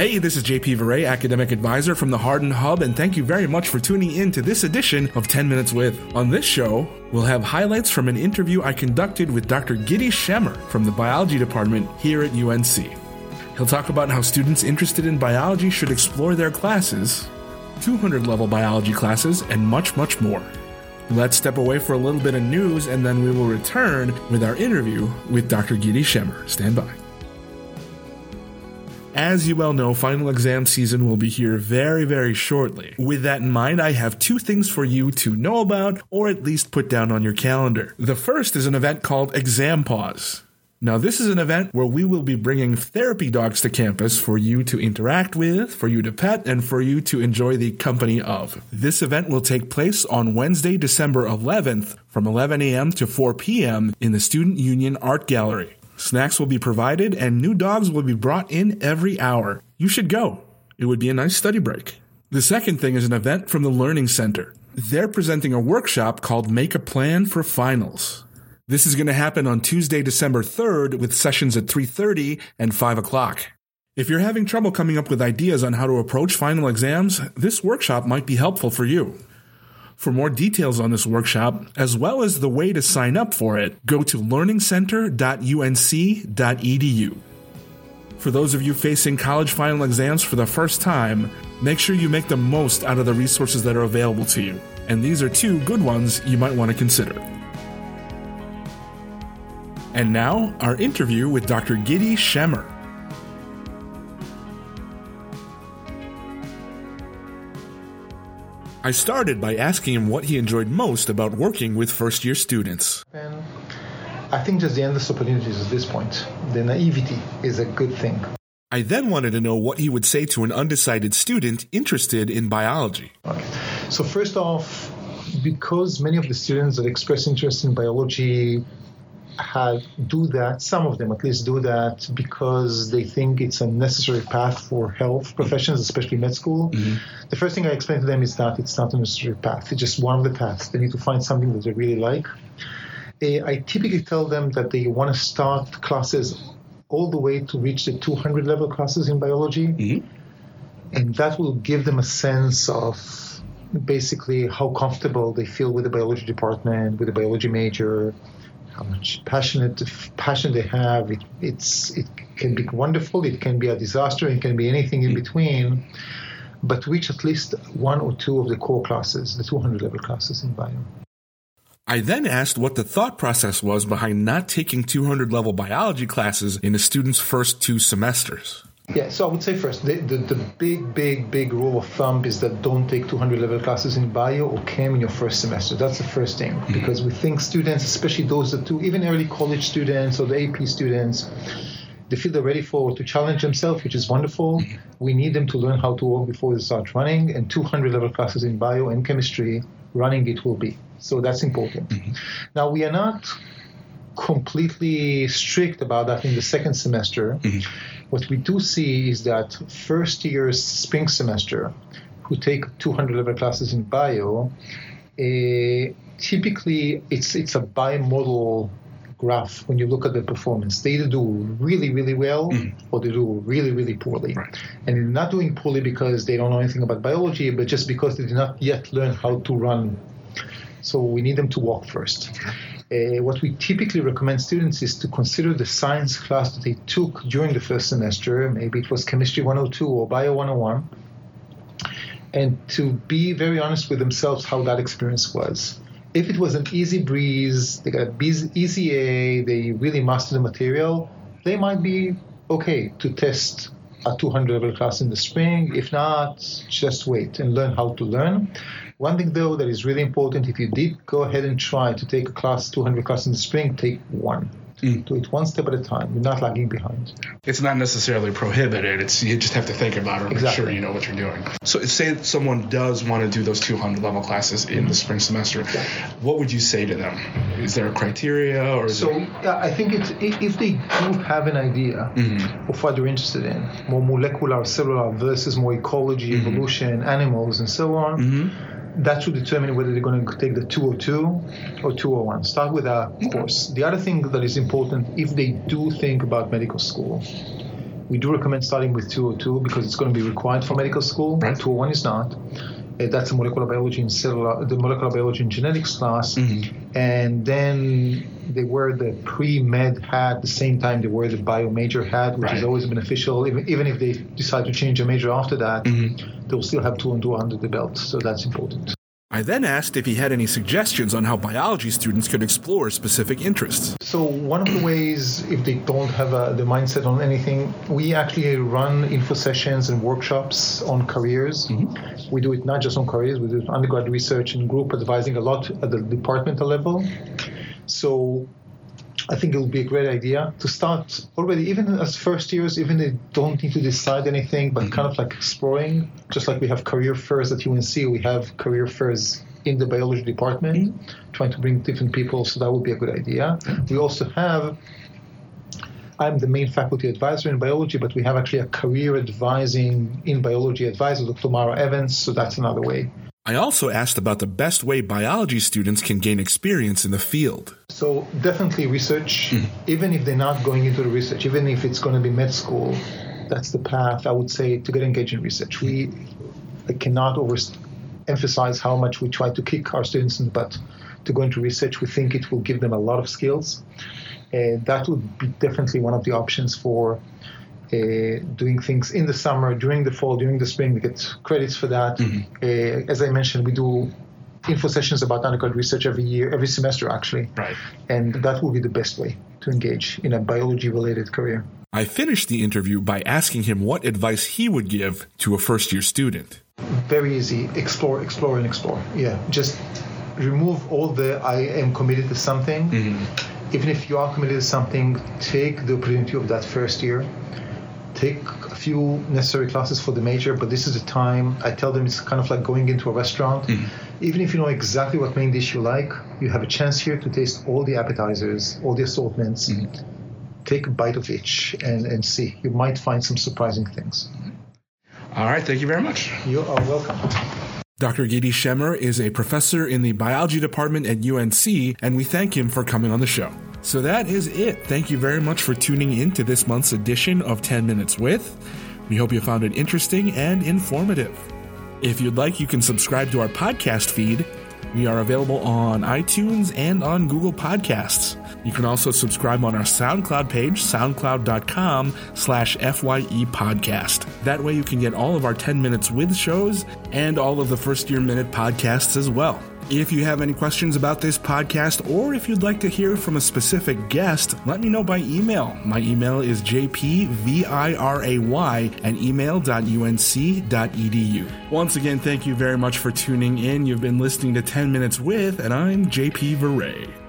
Hey, this is JP Viray, Academic Advisor from the Hardin Hub, and thank you very much for tuning in to this edition of 10 Minutes With. On this show, we'll have highlights from an interview I conducted with Dr. Gidi Shemer from the Biology Department here at UNC. He'll talk about how students interested in biology should explore their classes, 200 level biology classes, and much, much more. Let's step away for a little bit of news and then we will return with our interview with Dr. Gidi Shemer. Stand by. As you well know, final exam season will be here very, very shortly. With that in mind, I have two things for you to know about or at least put down on your calendar. The first is an event called Exam Pause. Now, this is an event where we will be bringing therapy dogs to campus for you to interact with, for you to pet, and for you to enjoy the company of. This event will take place on Wednesday, December 11th from 11 a.m. to 4 p.m. in the Student Union Art Gallery. Snacks will be provided and new dogs will be brought in every hour. You should go. It would be a nice study break. The second thing is an event from the Learning Center. They're presenting a workshop called Make a Plan for Finals. This is going to happen on Tuesday, December 3rd with sessions at 3:30 and 5 o'clock. If you're having trouble coming up with ideas on how to approach final exams, this workshop might be helpful for you. For more details on this workshop, as well as the way to sign up for it, go to learningcenter.unc.edu. For those of you facing college final exams for the first time, make sure you make the most out of the resources that are available to you. And these are two good ones you might want to consider. And now, our interview with Dr. Gidi Shemer. I started by asking him what he enjoyed most about working with first year students. And I think just the endless opportunities at this point, the naivety is a good thing. I then wanted to know what he would say to an undecided student interested in biology. Okay. So, first off, because many of the students that express interest in biology have do that some of them at least do that because they think it's a necessary path for health professions especially med school. Mm-hmm. the first thing i explain to them is that it's not a necessary path. It's just one of the paths. They need to find something that they really like. Eh, i typically tell them that they want to start classes all the way to reach the 200 level classes in biology. Mm-hmm. and that will give them a sense of basically how comfortable they feel with the biology department with the biology major how much passionate passion they have. It, it's it can be wonderful. It can be a disaster. It can be anything in mm. between. But reach at least one or two of the core classes, the 200 level classes in bio. I then asked what the thought process was behind not taking 200 level biology classes in a student's first two semesters. Yeah, so I would say first, the, the, the, big, big, big rule of thumb is that don't take 200 level classes in bio or chem in your first semester. That's the first thing. Mm-hmm. Because we think students, especially those that do, even early college students or the AP students, they feel they're ready for to challenge themselves, which is wonderful. Mm-hmm. We need them to learn how to walk before they start running, and 200 level classes in bio and chemistry, running it will be. So that's important. Mm-hmm. Now, we are not completely strict about that in the second semester. Mm-hmm what we do see is that first year's spring semester, who take 200 level classes in bio, uh, typically it's it's a bimodal graph when you look at the performance. They either do really, really well mm. or they do really, really poorly. Right. And they're not doing poorly because they don't know anything about biology, but just because they did not yet learn how to run. So we need them to walk first. Uh, what we typically recommend students is to consider the science class that they took during the first semester. Maybe it was chemistry 102 or bio 101. And to be very honest with themselves how that experience was. If it was an easy breeze, they got an easy A, they really mastered the material, they might be okay to test a 200 level class in the spring. If not, just wait and learn how to learn. One thing though that is really important, if you did go ahead and try to take a class, 200 class in the spring, take one. Mm. Do it one step at a time. You're not lagging behind. It's not necessarily prohibited. It's you just have to think about it and exactly. make sure you know what you're doing. So, say someone does want to do those 200 level classes in the spring semester, yeah. what would you say to them? Is there a criteria or? so, it... I think it's if they do have an idea mm-hmm. of what they're interested in, more molecular, cellular versus more ecology, mm-hmm. evolution, animals, and so on mm-hmm that should determine whether they're going to take the 202 or 201. Start with a course. The other thing that is important, if they do think about medical school, We do recommend starting with 202 because it's going to be required for medical school. Right. 201 is not. Uh, that's a molecular biology and cellular, the molecular biology and genetics class. Mm-hmm. And then they wear the pre-med hat at the same time they wear the bio major hat, which Right. is always beneficial. Even, even if they decide to change a major after that, Mm-hmm. they'll still have two and two under the belt. So that's important. I then asked if he had any suggestions on how biology students could explore specific interests. So one of the ways, if they don't have uh the mindset on anything, we actually run info sessions and workshops on careers. We do it not just on careers; we do undergrad research and group advising a lot at the departmental level. So I think it would be a great idea to start already, even as first years, even they don't need to decide anything, but mm-hmm. kind of like exploring. Just like we have career fairs at UNC, we have career fairs in the biology department, mm-hmm. trying to bring different people. So that would be a good idea. We also have. I'm the main faculty advisor in biology, but we have actually a career advising in biology advisor, Dr. Mara Evans. So that's another way. I also asked about the best way biology students can gain experience in the field. So definitely research, even if they're not going into the research, even if it's going to be med school, that's the path I would say to get engaged in research. We I cannot overemphasize how much we try to kick our students in the butt to go into research. We think it will give them a lot of skills. Uh, that would be definitely one of the options for uh, doing things in the summer, during the fall, during the spring. We get credits for that. Uh, as I mentioned, we do info sessions about undergrad research every year, every semester actually, Right. and that will be the best way to engage in a biology-related career. I finished the interview by asking him what advice he would give to a first year student. Very easy. Explore, explore, and explore. Yeah, just remove all the I am committed to something. Mm-hmm. Even if you are committed to something, take the opportunity of that first year. Take a few necessary classes for the major, but this is the time. I tell them it's kind of like going into a restaurant. Mm-hmm. Even if you know exactly what main dish you like, you have a chance here to taste all the appetizers, all the assortments. Mm-hmm. Take a bite of each and, and see. You might find some surprising things. All right, thank you very much. You are welcome. Dr. Gidi Shemer is a professor in the biology department at UNC, and we thank him for coming on the show. So that is it. Thank you very much for tuning in to this month's edition of 10 Minutes With. We hope you found it interesting and informative. If you'd like, you can subscribe to our podcast feed. We are available on iTunes and on Google Podcasts. You can also subscribe on our SoundCloud page, soundcloud.com slash FYE podcast. That way you can get all of our 10 Minutes With shows and all of the First Year Minute podcasts as well. If you have any questions about this podcast or if you'd like to hear from a specific guest, let me know by email. My email is jpviray at email.unc.edu. Once again, thank you very much for tuning in. You've been listening to 10 Minutes With, and I'm JP Viray.